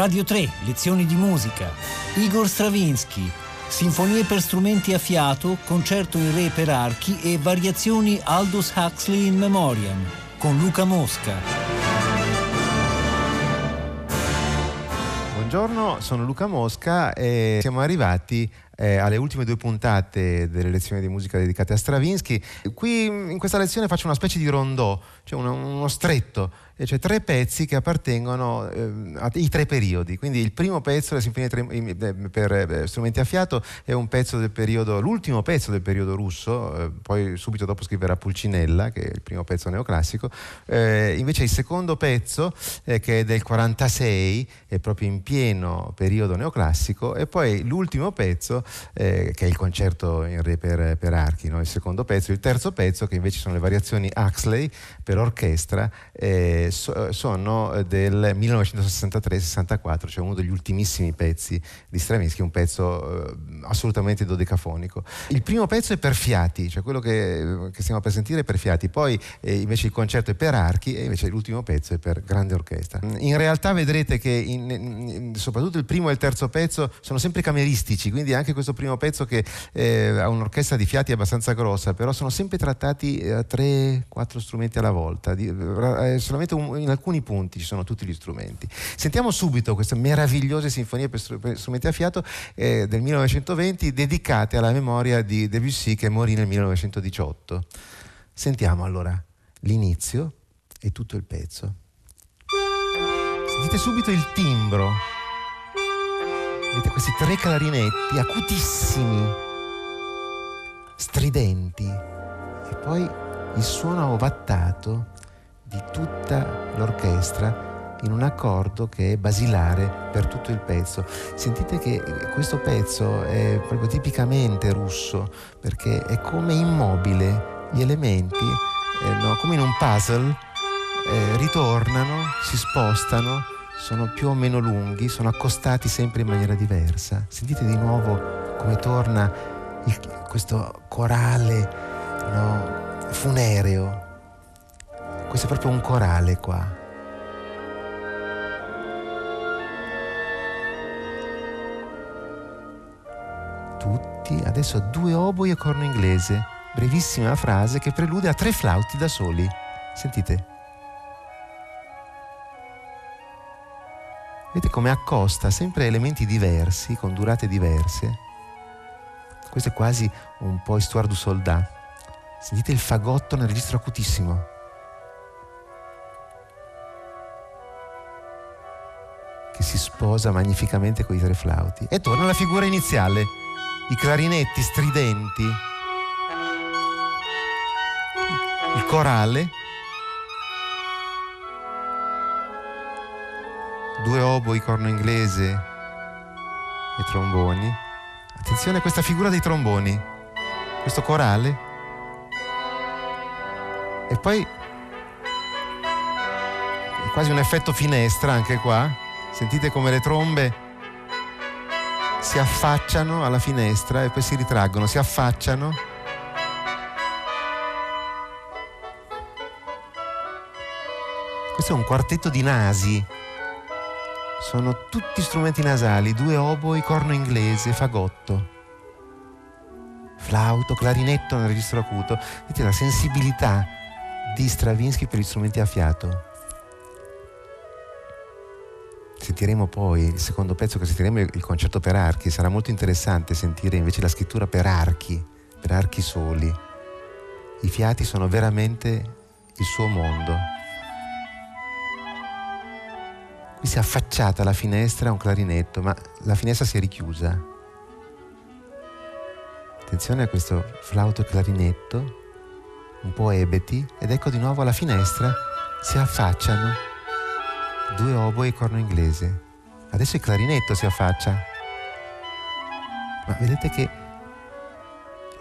Radio 3, lezioni di musica. Igor Stravinsky, sinfonie per strumenti a fiato, concerto in re per archi e variazioni Aldous Huxley in memoriam con Luca Mosca. Buongiorno, sono Luca Mosca e siamo arrivati eh, alle ultime due puntate delle lezioni di musica dedicate a Stravinsky. Qui in questa lezione faccio una specie di rondò, cioè uno, uno stretto cioè tre pezzi che appartengono eh, ai tre periodi. Quindi il primo pezzo, la sinfonia per eh, strumenti a fiato, è un pezzo del periodo, l'ultimo pezzo del periodo russo, eh, poi subito dopo scriverà Pulcinella, che è il primo pezzo neoclassico. Eh, invece il secondo pezzo, che è del 46, è proprio in pieno periodo neoclassico, e poi l'ultimo pezzo, che è il concerto in re per, per archi, no? il secondo pezzo, il terzo pezzo, che invece sono le variazioni Huxley per orchestra. Eh, so, sono del 1963-64, cioè uno degli ultimissimi pezzi di Stravinsky, un pezzo eh, assolutamente dodecafonico. Il primo pezzo è per fiati, cioè quello che, che stiamo per sentire è per fiati, poi eh, invece il concerto è per archi e invece l'ultimo pezzo è per grande orchestra. In realtà vedrete che in, in, soprattutto il primo e il terzo pezzo sono sempre cameristici, quindi anche questo primo pezzo che eh, ha un'orchestra di fiati abbastanza grossa, però sono sempre trattati a tre, quattro strumenti alla volta, di, eh, solamente un in alcuni punti ci sono tutti gli strumenti. Sentiamo subito queste meravigliose sinfonie per, strumenti a fiato eh, del 1920 dedicate alla memoria di Debussy che morì nel 1918. Sentiamo allora l'inizio e tutto il pezzo. Sentite subito il timbro. Vedete questi tre clarinetti acutissimi, stridenti, e poi il suono ovattato di tutta l'orchestra in un accordo che è basilare per tutto il pezzo. Sentite che questo pezzo è proprio tipicamente russo perché è come immobile, gli elementi, eh, no, come in un puzzle, eh, ritornano, si spostano, sono più o meno lunghi, sono accostati sempre in maniera diversa. Sentite di nuovo come torna il, questo corale no, funereo questo è proprio un corale qua. Tutti, adesso due oboi e corno inglese. Brevissima frase che prelude a tre flauti da soli. Sentite. Vedete come accosta sempre elementi diversi, con durate diverse. Questo è quasi un po' histoire du soldat. Sentite il fagotto nel registro acutissimo. Sposa magnificamente con i tre flauti. E torna alla figura iniziale, i clarinetti stridenti, il corale, due oboi, corno inglese e tromboni. Attenzione a questa figura dei tromboni, questo corale. E poi quasi un effetto finestra anche qua. Sentite come le trombe si affacciano alla finestra e poi si ritraggono, si affacciano. Questo è un quartetto di nasi. Sono tutti strumenti nasali, due oboi, corno inglese, fagotto, flauto, clarinetto nel registro acuto. Vedete la sensibilità di Stravinsky per gli strumenti a fiato sentiremo poi il secondo pezzo che sentiremo il concerto per archi, sarà molto interessante sentire invece la scrittura per archi, per archi soli. I fiati sono veramente il suo mondo. Qui si è affacciata alla finestra un clarinetto, ma la finestra si è richiusa. Attenzione a questo flauto clarinetto, un po' ebeti, ed ecco di nuovo alla finestra si affacciano due oboe e corno inglese. Adesso il clarinetto si affaccia. Ma vedete che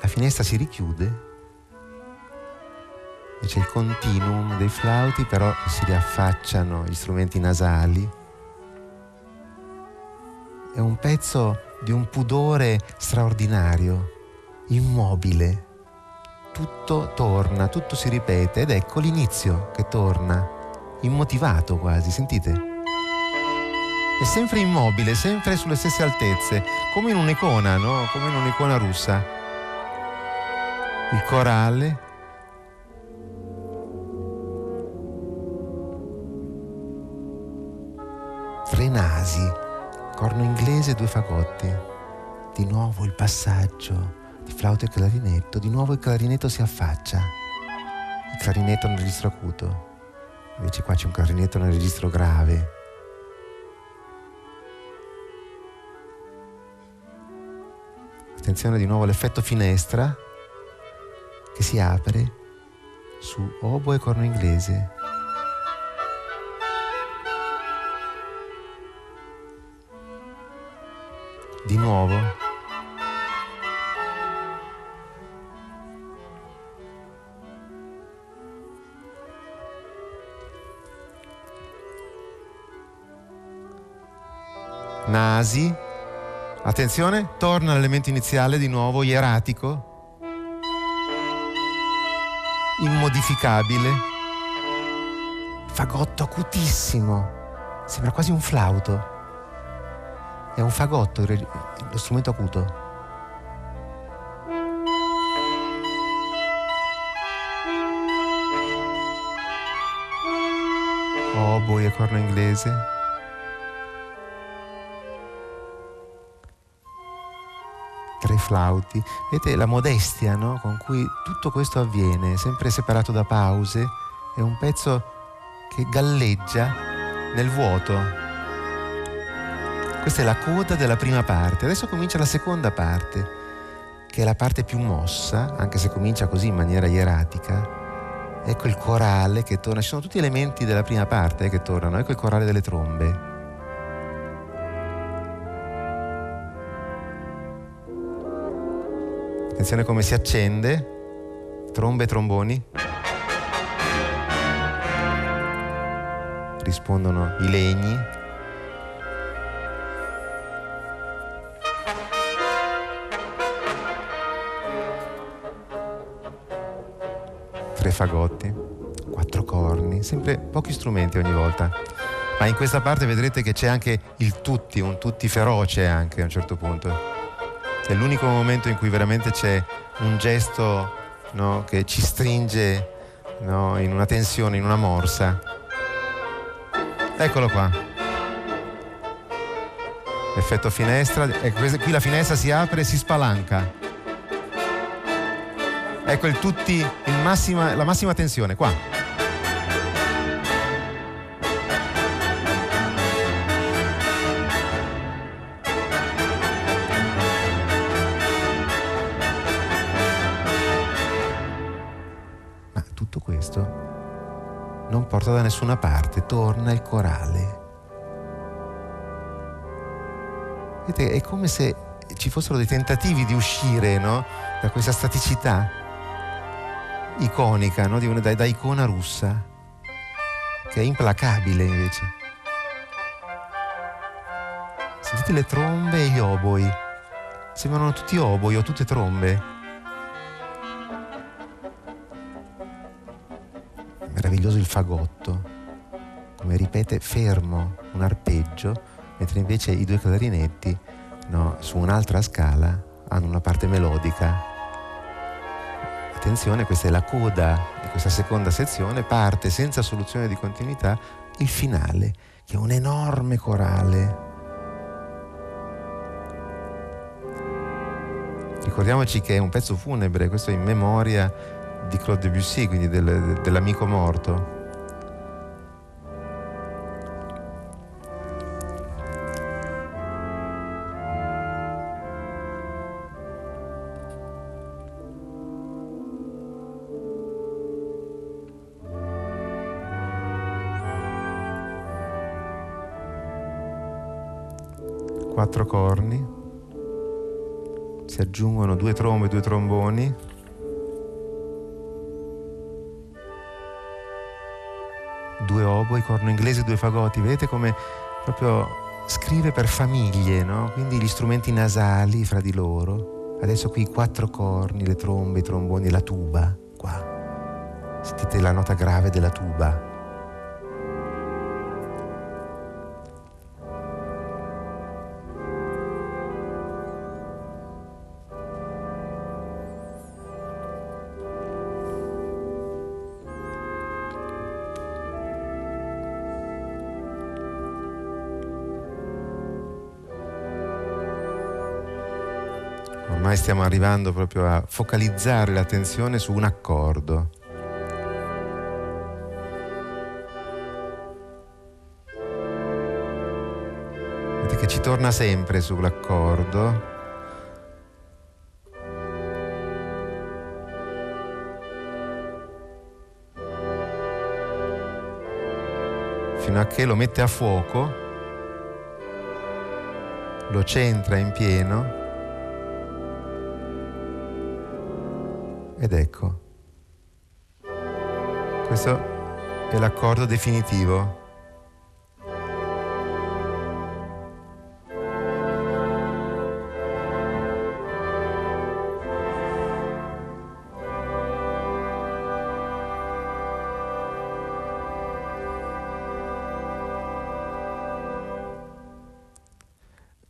la finestra si richiude e c'è il continuum dei flauti, però si riaffacciano gli strumenti nasali. È un pezzo di un pudore straordinario, immobile. Tutto torna, tutto si ripete ed ecco l'inizio che torna immotivato quasi, sentite? è sempre immobile, sempre sulle stesse altezze, come in un'icona, no? Come in un'icona russa. Il corale. Tre nasi, corno inglese e due fagotti. Di nuovo il passaggio di flauto e clarinetto, di nuovo il clarinetto si affaccia. Il clarinetto nel acuto, invece qua c'è un clarinetto nel registro grave. attenzione di nuovo all'effetto finestra che si apre su oboe e corno inglese. Di nuovo. Nasi. Attenzione, torna all'elemento iniziale di nuovo, ieratico, immodificabile, fagotto acutissimo, sembra quasi un flauto. È un fagotto lo strumento acuto. Oboe e corno inglese. Flauti. Vedete la modestia no? con cui tutto questo avviene, sempre separato da pause, è un pezzo che galleggia nel vuoto. Questa è la coda della prima parte. Adesso comincia la seconda parte, che è la parte più mossa, anche se comincia così in maniera ieratica. Ecco il corale che torna, ci sono tutti elementi della prima parte eh, che tornano, ecco il corale delle trombe. Attenzione come si accende. Trombe e tromboni. Rispondono i legni. Tre fagotti, quattro corni, sempre pochi strumenti ogni volta. Ma in questa parte vedrete che c'è anche il tutti, un tutti feroce anche a un certo punto. È l'unico momento in cui veramente c'è un gesto no, che ci stringe no, in una tensione, in una morsa. Eccolo qua. Effetto finestra. Ecco, qui la finestra si apre e si spalanca. Ecco il tutti, il massima, la massima tensione, qua. Porta da nessuna parte, torna il corale. Vedete, è come se ci fossero dei tentativi di uscire no? da questa staticità iconica, no? da, da icona russa, che è implacabile invece. Sentite le trombe e gli oboi. Sembrano tutti oboi o tutte trombe. Meraviglioso il fagotto, come ripete fermo un arpeggio, mentre invece i due clarinetti no, su un'altra scala hanno una parte melodica. Attenzione, questa è la coda di questa seconda sezione, parte senza soluzione di continuità il finale, che è un enorme corale. Ricordiamoci che è un pezzo funebre, questo è in memoria di Claude Debussy, quindi del, dell'amico morto. Quattro corni, si aggiungono due trombe e due tromboni. Oboi, corno inglese, due fagotti. Vedete come proprio scrive per famiglie, no? Quindi gli strumenti nasali fra di loro. Adesso qui i quattro corni, le trombe, i tromboni, la tuba, qua. Sentite la nota grave della tuba. Ormai stiamo arrivando proprio a focalizzare l'attenzione su un accordo. Vedete che ci torna sempre sull'accordo. fino a che lo mette a fuoco, lo centra in pieno ed ecco, questo è l'accordo definitivo.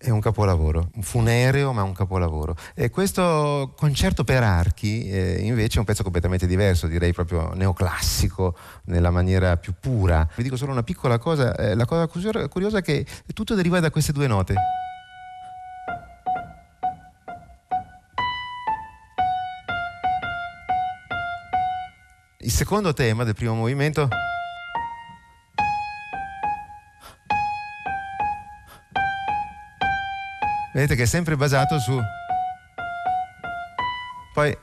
È un capolavoro, un funereo ma un capolavoro. E questo concerto per archi eh, invece è un pezzo completamente diverso, direi proprio neoclassico nella maniera più pura. Vi dico solo una piccola cosa, eh, la cosa curiosa è che tutto deriva da queste due note. Il secondo tema del primo movimento vedete che è sempre basato su... Poi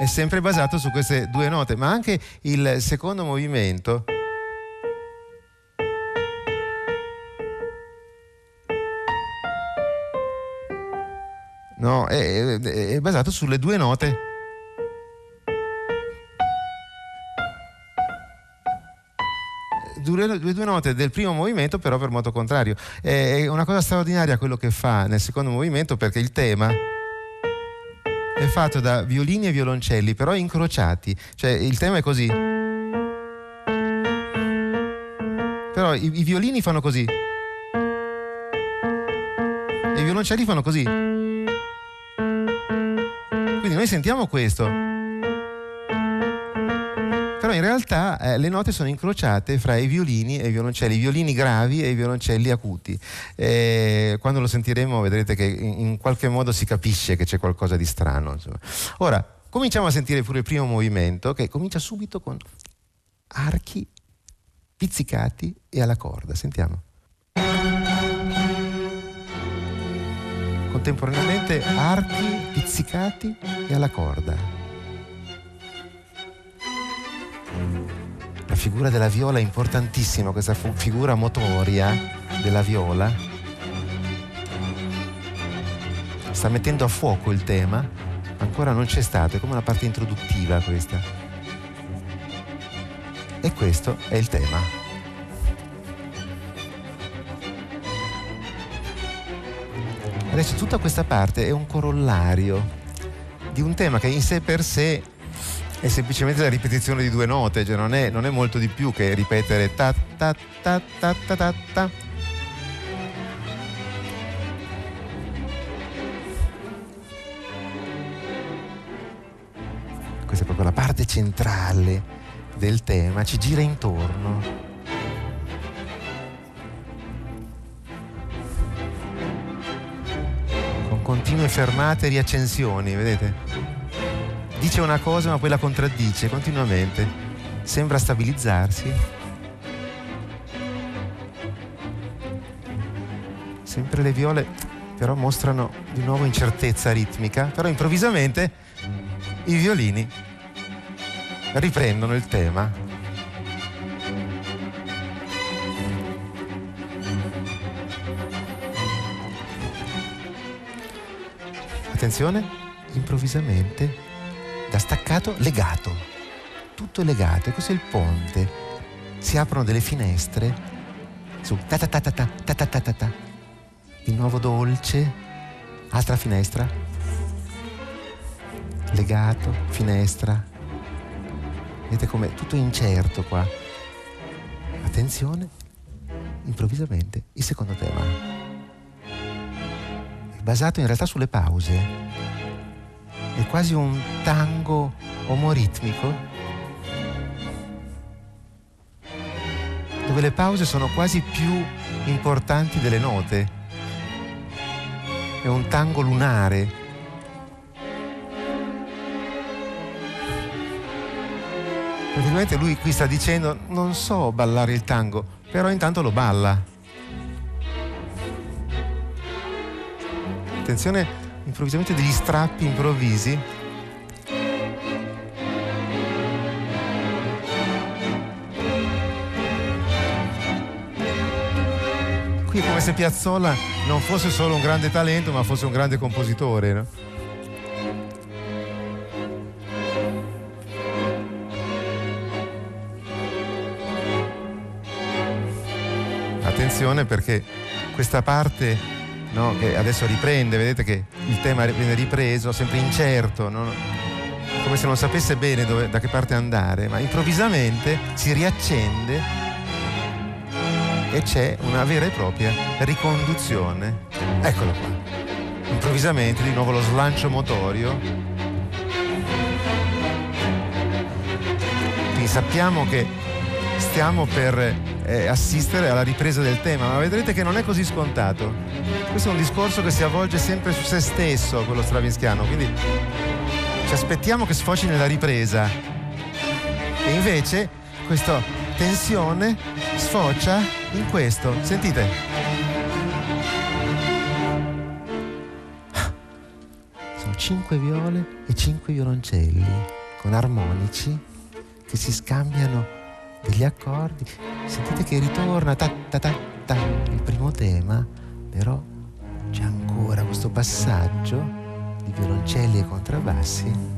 è sempre basato su queste due note, ma anche il secondo movimento... No, è, è basato sulle due note due, due, note del primo movimento però per moto contrario. È una cosa straordinaria quello che fa nel secondo movimento perché il tema è fatto da violini e violoncelli però incrociati, cioè il tema è così. Però i, i violini fanno così. E i violoncelli fanno così. Quindi noi sentiamo questo però in realtà eh, le note sono incrociate fra i violini e i violoncelli, i violini gravi e i violoncelli acuti. Eh, quando lo sentiremo vedrete che in, in, qualche modo si capisce che c'è qualcosa di strano. Insomma. Ora, cominciamo a sentire pure il primo movimento che comincia subito con archi pizzicati e alla corda. Sentiamo. Contemporaneamente archi pizzicati e alla corda. La figura della viola è importantissima, questa figura motoria della viola. Sta mettendo a fuoco il tema, ancora non c'è stato, è come una parte introduttiva questa. E questo è il tema. Adesso tutta questa parte è un corollario di un tema che in sé per sé è semplicemente la ripetizione di due note, cioè non è, non è molto di più che ripetere ta ta ta ta ta ta ta. Questa è proprio la parte centrale del tema, ci gira intorno. Con continue fermate e riaccensioni, vedete? Dice una cosa ma poi la contraddice continuamente, sembra stabilizzarsi. Sempre le viole però mostrano di nuovo incertezza ritmica, però improvvisamente i violini riprendono il tema. Attenzione, improvvisamente staccato legato, tutto legato, e è il ponte. Si aprono delle finestre su ta ta ta ta ta ta ta ta ta ta. Di nuovo dolce, altra finestra, legato, finestra. Vedete come tutto incerto qua. Attenzione, improvvisamente il secondo tema. È basato in realtà sulle pause è quasi un tango omoritmico dove le pause sono quasi più importanti delle note. È un tango lunare. Praticamente lui qui sta dicendo non so ballare il tango, però intanto lo balla. Attenzione improvvisamente degli strappi improvvisi. Qui è come se Piazzolla non fosse solo un grande talento, ma fosse un grande compositore, no? attenzione perché questa parte no, che adesso riprende, vedete che il tema viene ripreso, sempre incerto, no? come se non sapesse bene dove, da che parte andare, ma improvvisamente si riaccende e c'è una vera e propria riconduzione. Eccolo qua. Improvvisamente di nuovo lo slancio motorio. Quindi sappiamo che stiamo per eh, assistere alla ripresa del tema, ma vedrete che non è così scontato. Questo è un discorso che si avvolge sempre su se stesso, quello stravinskiano, quindi ci aspettiamo che sfoci nella ripresa. E invece questa tensione sfocia in questo. Sentite. Sono cinque viole e cinque violoncelli con armonici che si scambiano degli accordi. Sentite che ritorna ta, ta, ta, ta, il primo tema, però c'è ancora questo passaggio di violoncelli e contrabbassi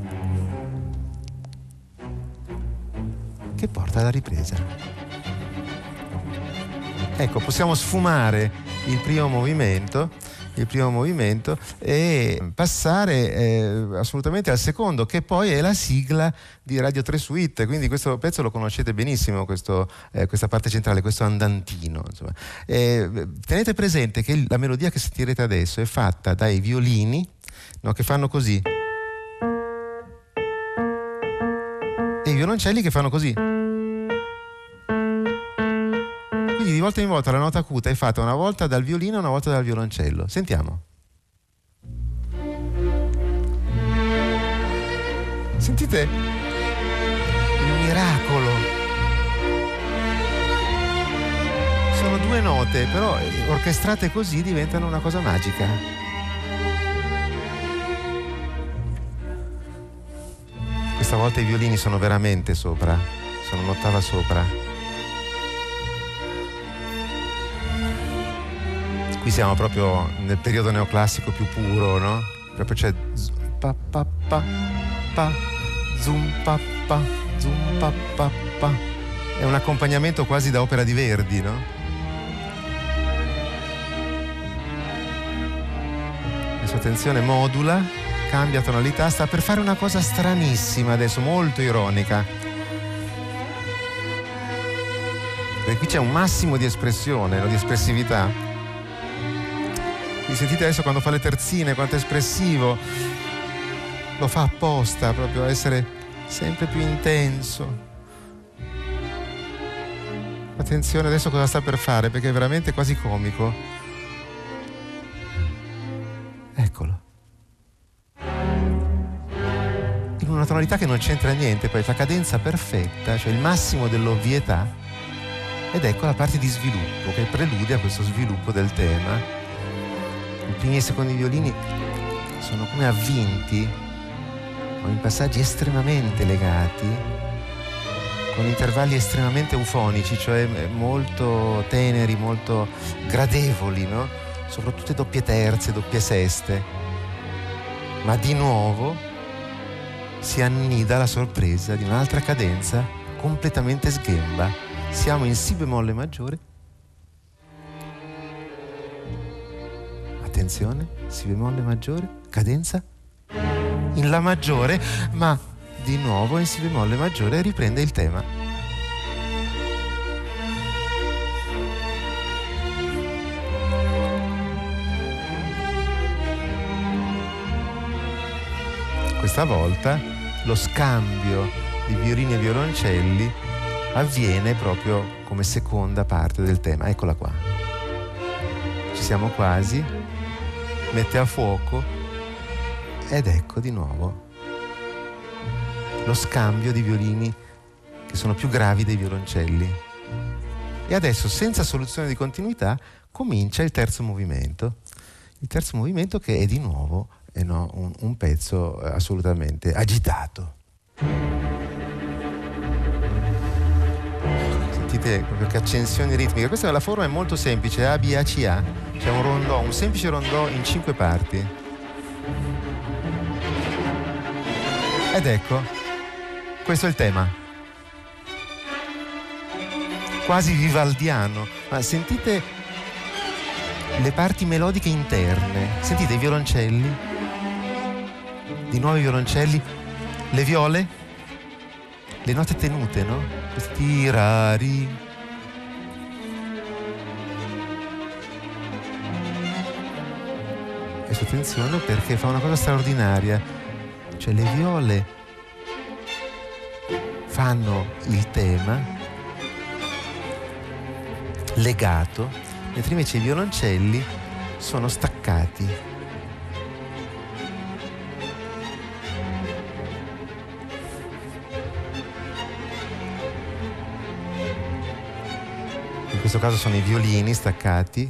che porta alla ripresa. Ecco, possiamo sfumare il primo movimento il primo movimento e passare eh, assolutamente al secondo che poi è la sigla di Radio 3 Suite. Quindi questo pezzo lo conoscete benissimo questo, eh, questa parte centrale questo andantino eh, tenete presente che la melodia che sentirete adesso è fatta dai violini no, che fanno così. E i violoncelli che fanno così di volta in volta la nota acuta è fatta una volta dal violino e una volta dal violoncello. Sentiamo. Sentite il miracolo. Sono due note, però orchestrate così diventano una cosa magica. Questa volta i violini sono veramente sopra, sono un'ottava sopra. Qui siamo proprio nel periodo neoclassico più puro, no? Proprio c'è pa pa pa pa zoom pa pa zoom pa pa pa è un accompagnamento quasi da opera di Verdi, no? Sua attenzione modula, cambia tonalità, sta per fare una cosa stranissima adesso, molto ironica. Perché qui c'è un massimo di espressione, no? di espressività mi sentite adesso quando fa le terzine, quanto è espressivo. Lo fa apposta proprio a essere sempre più intenso. Attenzione adesso cosa sta per fare perché è veramente quasi comico. Eccolo. In una tonalità che non c'entra niente, poi la cadenza perfetta, cioè il massimo dell'ovvietà. Ed ecco la parte di sviluppo che prelude a questo sviluppo del tema i primi e secondi violini sono come avvinti, con i passaggi estremamente legati, con intervalli estremamente eufonici, cioè molto teneri, molto gradevoli, no? soprattutto doppie terze, doppie seste. Ma di nuovo si annida la sorpresa di un'altra cadenza completamente sghemba. Siamo in Si bemolle maggiore attenzione, si bemolle maggiore, cadenza in La maggiore, ma di nuovo in Si bemolle maggiore riprende il tema. Questa volta lo scambio di violini e violoncelli avviene proprio come seconda parte del tema. Eccola qua. Ci siamo quasi mette a fuoco ed ecco di nuovo lo scambio di violini che sono più gravi dei violoncelli. E adesso, senza soluzione di continuità, comincia il terzo movimento. Il terzo movimento che è di nuovo eh no, un, un pezzo eh, assolutamente agitato. Sentite proprio che accensioni ritmiche. Questa la forma è molto semplice, A, B, A, C, A. C'è un rondò, un semplice rondò in cinque parti. Ed ecco, questo è il tema quasi vivaldiano, ma sentite le parti melodiche interne, sentite i violoncelli, di nuovo i violoncelli, le viole, le note tenute, no? Questi rari. Adesso attenzione perché fa una cosa straordinaria, cioè le viole fanno il tema legato, mentre invece i violoncelli sono staccati. Questo caso sono i violini staccati,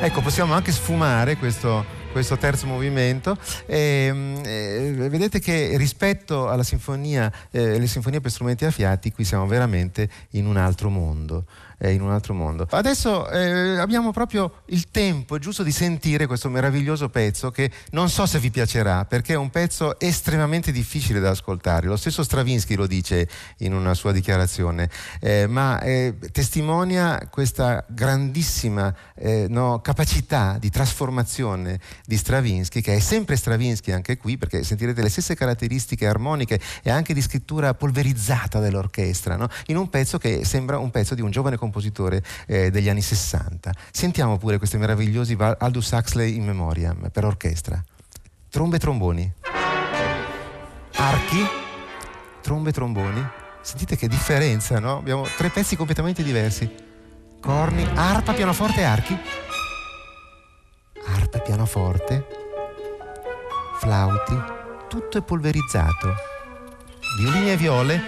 Ecco, possiamo anche sfumare questo, questo terzo movimento. E, ehm, e, eh, vedete che rispetto alla sinfonia, eh, le sinfonie per strumenti a fiati, qui siamo veramente in un altro mondo eh, in un altro mondo. Adesso eh, abbiamo proprio il tempo giusto di sentire questo meraviglioso pezzo che non so se vi piacerà perché è un pezzo estremamente difficile da ascoltare. Lo stesso Stravinsky lo dice in una sua dichiarazione, eh, ma eh, testimonia questa grandissima eh, no, capacità di trasformazione di Stravinsky, che è sempre Stravinsky anche qui, perché sentirete le stesse caratteristiche armoniche e anche di scrittura polverizzata dell'orchestra, no? in un pezzo che sembra un pezzo di un giovane compositore eh, degli anni 60. Sentiamo pure questi meravigliosi Aldous Huxley in memoriam per orchestra. Trombe e tromboni. Archi, trombe e tromboni. Sentite che differenza, no? Abbiamo tre pezzi completamente diversi. Corni, arpa, pianoforte e archi. Arpa e pianoforte. Flauti. Tutto è polverizzato. Violini e viole.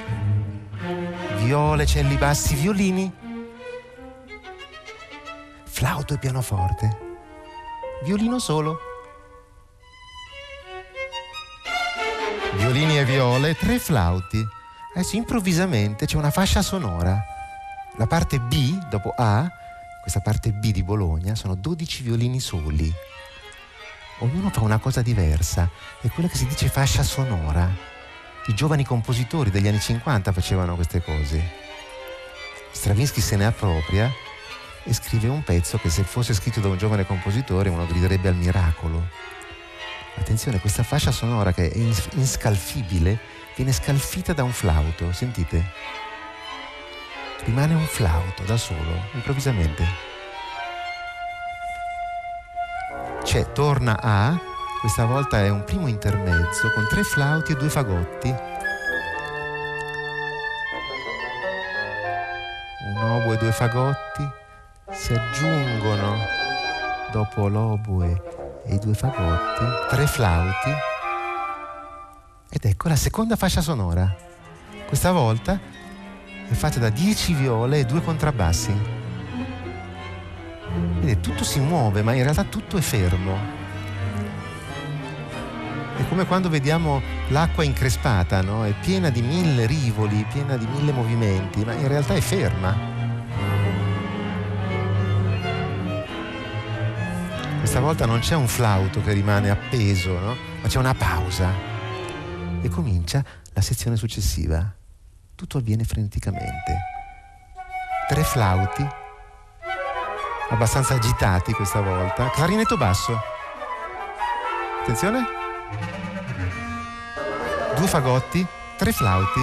Viole, celli bassi, violini flauto e pianoforte, violino solo. Violini e viole, tre flauti. Adesso improvvisamente c'è una fascia sonora. La parte B, dopo A, questa parte B di Bologna, sono 12 violini soli. Ognuno fa una cosa diversa, è quella che si dice fascia sonora. I giovani compositori degli anni 50 facevano queste cose. Stravinsky se ne appropria e scrive un pezzo che se fosse scritto da un giovane compositore uno griderebbe al miracolo. Attenzione, questa fascia sonora che è inscalfibile viene scalfita da un flauto, sentite? Rimane un flauto da solo, improvvisamente. C'è, torna a, questa volta è un primo intermezzo con tre flauti e due fagotti. Un oboe e due fagotti si aggiungono dopo l'oboe e i due fagotti tre flauti ed ecco la seconda fascia sonora. Questa volta è fatta da dieci viole e due contrabbassi. Vedete, tutto si muove, ma in realtà tutto è fermo. È come quando vediamo l'acqua increspata, no? È piena di mille rivoli, piena di mille movimenti, ma in realtà è ferma. Questa volta non c'è un flauto che rimane appeso, no? ma c'è una pausa. E comincia la sezione successiva. Tutto avviene freneticamente. Tre flauti, abbastanza agitati questa volta. Clarinetto basso. Attenzione. Due fagotti, tre flauti.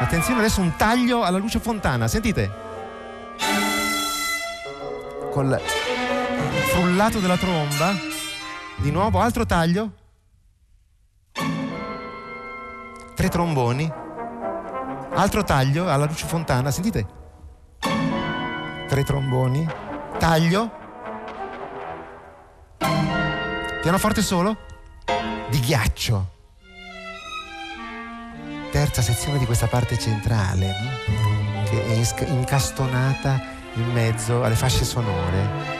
Attenzione adesso un taglio alla luce fontana, sentite? Col frullato della tromba. Di nuovo, altro taglio. Tre tromboni. Altro taglio alla luce fontana, sentite? tre tromboni, taglio, pianoforte solo, di ghiaccio. Terza sezione di questa parte centrale, che è incastonata in mezzo alle fasce sonore.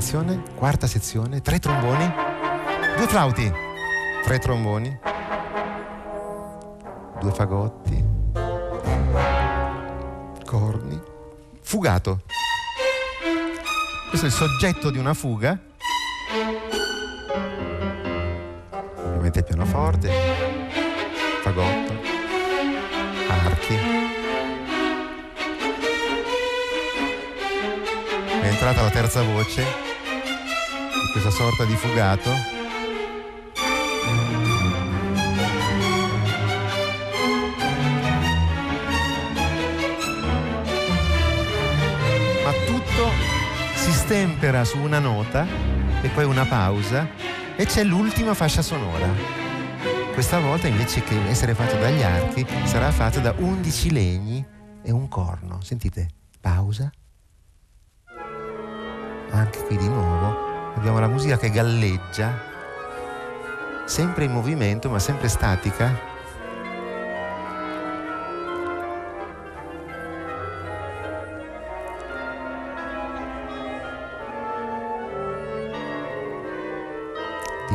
Attenzione, quarta sezione, tre tromboni, due flauti, tre tromboni, due fagotti, corni, fugato. Questo è il soggetto di una fuga. Ovviamente il pianoforte, fagotto, archi. È entrata la terza voce questa sorta di fugato. stempera su una nota e poi una pausa e c'è l'ultima fascia sonora. Questa volta invece che essere fatto dagli archi sarà fatto da 11 legni e un corno. Sentite, pausa. Anche qui di nuovo abbiamo la musica che galleggia, sempre in movimento ma sempre statica.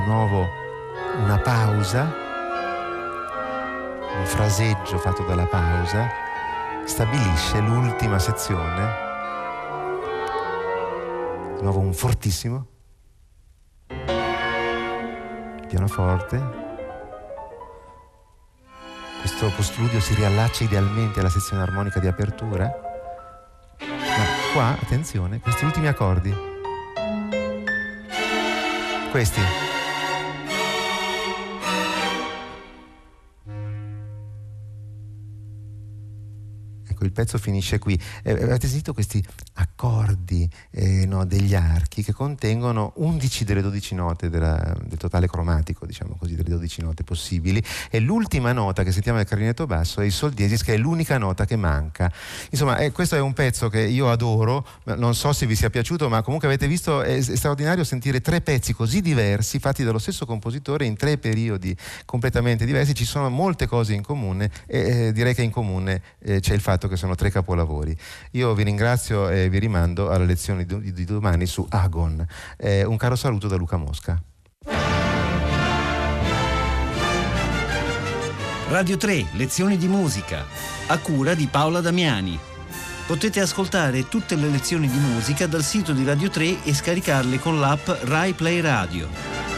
Nuovo una pausa, un fraseggio fatto dalla pausa, stabilisce l'ultima sezione. Di nuovo un fortissimo, pianoforte. Questo postudio si riallaccia idealmente alla sezione armonica di apertura. Ma qua, attenzione, questi ultimi accordi. Questi. il pezzo finisce qui. Eh, avete sentito questi accordi eh, no, degli archi che contengono 11 delle 12 note della, del totale cromatico, diciamo così, delle 12 note possibili e l'ultima nota che sentiamo nel clarinetto basso è il sol diesis che è l'unica nota che manca. Insomma, eh, questo è un pezzo che io adoro, non so se vi sia piaciuto, ma comunque avete visto è, è straordinario sentire tre pezzi così diversi fatti dallo stesso compositore in tre periodi completamente diversi, ci sono molte cose in comune e eh, direi che in comune eh, c'è il fatto che sono tre capolavori. Io vi ringrazio e vi rimando alla lezione di, domani su Agon. Eh, un caro saluto da Luca Mosca. Radio 3, lezioni di musica, a cura di Paola Damiani. Potete ascoltare tutte le lezioni di musica dal sito di Radio 3 e scaricarle con l'app Rai Play Radio.